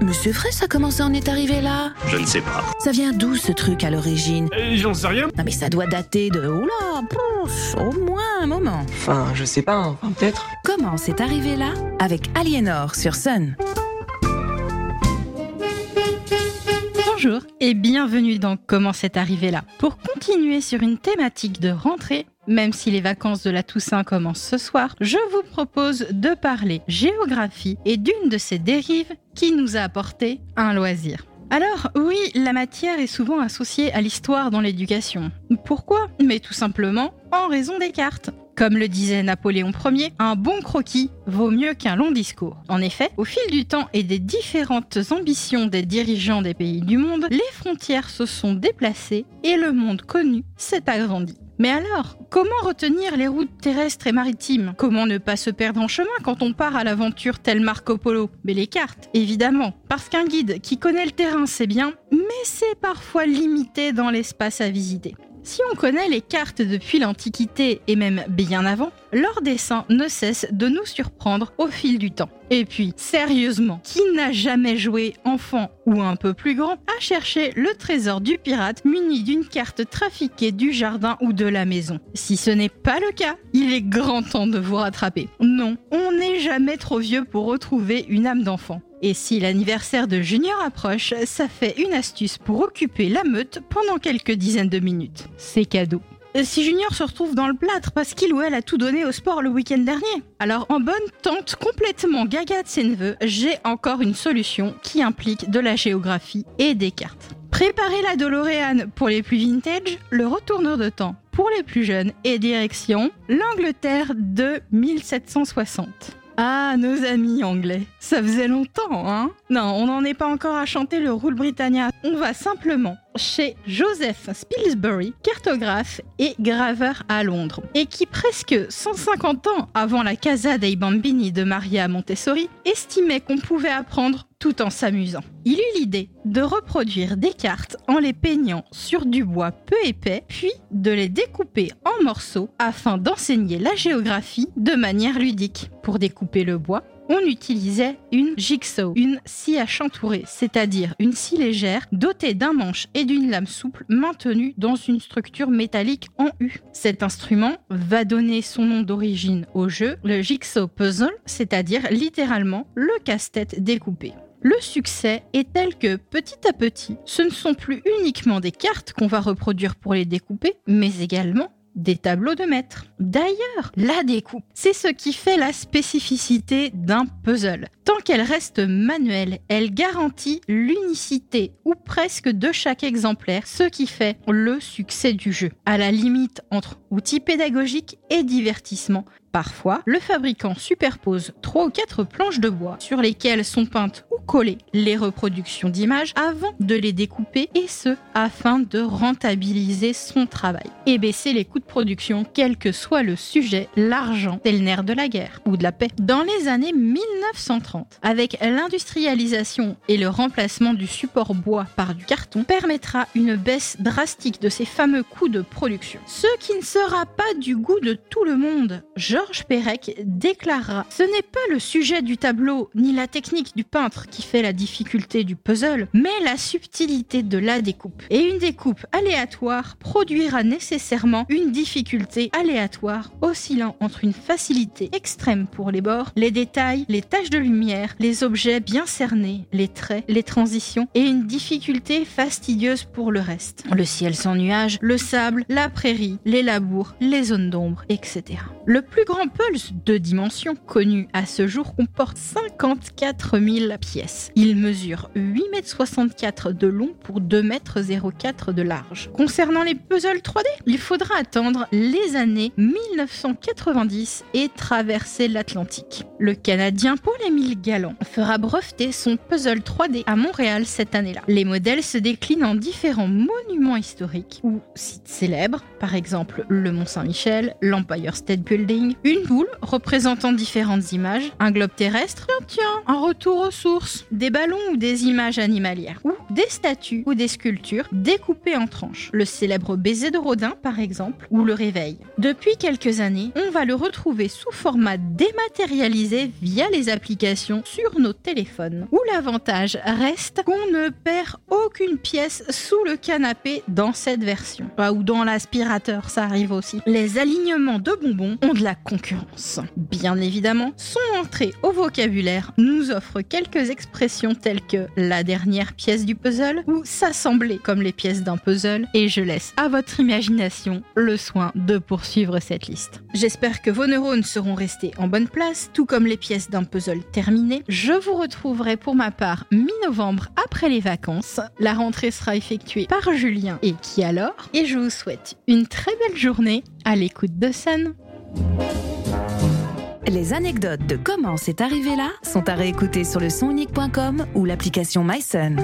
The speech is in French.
Monsieur Fraisse, comment ça en est arrivé là? Je ne sais pas. Ça vient d'où ce truc à l'origine? Euh, J'en sais rien. Non mais ça doit dater de... Oula, pouf, au moins un moment. Enfin, je sais pas, hein. enfin, peut-être. Comment c'est arrivé là? Avec Aliénor sur Sun. Bonjour et bienvenue dans Comment c'est arrivé là? Pour continuer sur une thématique de rentrée, même si les vacances de la Toussaint commencent ce soir, je vous propose de parler géographie et d'une de ces dérives qui nous a apporté un loisir. Alors oui, la matière est souvent associée à l'histoire dans l'éducation. Pourquoi? Mais tout simplement en raison des cartes. Comme le disait Napoléon Ier, un bon croquis vaut mieux qu'un long discours. En effet, au fil du temps et des différentes ambitions des dirigeants des pays du monde, les frontières se sont déplacées et le monde connu s'est agrandi. Mais alors, comment retenir les routes terrestres et maritimes? Comment ne pas se perdre en chemin quand on part à l'aventure tel Marco Polo? Mais les cartes, évidemment. Parce qu'un guide qui connaît le terrain, c'est bien, mais c'est parfois limité dans l'espace à visiter. Si on connaît les cartes depuis l'Antiquité et même bien avant, leur dessin ne cesse de nous surprendre au fil du temps. Et puis, sérieusement, qui n'a jamais joué enfant ou un peu plus grand à chercher le trésor du pirate muni d'une carte trafiquée du jardin ou de la maison? Si ce n'est pas le cas, il est grand temps de vous rattraper. Non, on n'est jamais trop vieux pour retrouver une âme d'enfant. Et si l'anniversaire de Junior approche, ça fait une astuce pour occuper la meute pendant quelques dizaines de minutes. C'est cadeau. Si Junior se retrouve dans le plâtre parce qu'il ou elle a tout donné au sport le week-end dernier, alors en bonne tente complètement gaga de ses neveux, j'ai encore une solution qui implique de la géographie et des cartes. Préparez la DeLorean pour les plus vintage, le retourneur de temps pour les plus jeunes et direction l'Angleterre de 1760. Ah, nos amis anglais, ça faisait longtemps, hein? Non, on n'en est pas encore à chanter le Rule Britannia. On va simplement chez Joseph Spilsbury, cartographe et graveur à Londres, et qui presque 150 ans avant la Casa dei Bambini de Maria Montessori, estimait qu'on pouvait apprendre tout en s'amusant. Il eut l'idée de reproduire des cartes en les peignant sur du bois peu épais, puis de les découper en morceaux afin d'enseigner la géographie de manière ludique. Pour découper le bois, on utilisait une jigsaw, une scie à chantourer, c'est-à-dire une scie légère dotée d'un manche et d'une lame souple maintenue dans une structure métallique en U. Cet instrument va donner son nom d'origine au jeu, le jigsaw puzzle, c'est-à-dire littéralement le casse-tête découpé. Le succès est tel que petit à petit, ce ne sont plus uniquement des cartes qu'on va reproduire pour les découper, mais également des tableaux de maître. D'ailleurs, la découpe, c'est ce qui fait la spécificité d'un puzzle. Tant qu'elle reste manuelle, elle garantit l'unicité ou presque de chaque exemplaire, ce qui fait le succès du jeu. À la limite entre outils pédagogiques et divertissement, Parfois, le fabricant superpose trois ou quatre planches de bois sur lesquelles sont peintes ou collées les reproductions d'images avant de les découper et ce afin de rentabiliser son travail et baisser les coûts de production quel que soit le sujet, l'argent, c'est le nerf de la guerre ou de la paix. Dans les années 1930, avec l'industrialisation et le remplacement du support bois par du carton, permettra une baisse drastique de ces fameux coûts de production. Ce qui ne pas du goût de tout le monde. Georges Perec déclara Ce n'est pas le sujet du tableau ni la technique du peintre qui fait la difficulté du puzzle, mais la subtilité de la découpe. Et une découpe aléatoire produira nécessairement une difficulté aléatoire oscillant entre une facilité extrême pour les bords, les détails, les taches de lumière, les objets bien cernés, les traits, les transitions et une difficulté fastidieuse pour le reste. Le ciel sans nuages, le sable, la prairie, les labours, les zones d'ombre, etc. Le plus grand pulse de dimension connu à ce jour comporte 54 000 pièces. Il mesure 8,64 m de long pour 2,04 m de large. Concernant les puzzles 3D, il faudra attendre les années 1990 et traverser l'Atlantique. Le Canadien Paul-Émile Galland fera breveter son puzzle 3D à Montréal cette année-là. Les modèles se déclinent en différents monuments historiques ou sites célèbres, par exemple le Mont Saint-Michel, l'Empire State Building, une boule représentant différentes images, un globe terrestre, tiens, un retour aux sources, des ballons ou des images animalières, des statues ou des sculptures découpées en tranches. Le célèbre baiser de Rodin, par exemple, ou le réveil. Depuis quelques années, on va le retrouver sous format dématérialisé via les applications sur nos téléphones, où l'avantage reste qu'on ne perd aucune pièce sous le canapé dans cette version. Ou dans l'aspirateur, ça arrive aussi. Les alignements de bonbons ont de la concurrence. Bien évidemment, son entrée au vocabulaire nous offre quelques expressions telles que la dernière pièce du puzzle ou s'assembler comme les pièces d'un puzzle et je laisse à votre imagination le soin de poursuivre cette liste. J'espère que vos neurones seront restés en bonne place, tout comme les pièces d'un puzzle terminées. Je vous retrouverai pour ma part mi-novembre après les vacances. La rentrée sera effectuée par Julien et qui alors Et je vous souhaite une très belle journée à l'écoute de Sun. Les anecdotes de comment c'est arrivé là sont à réécouter sur le sonunique.com ou l'application MySun.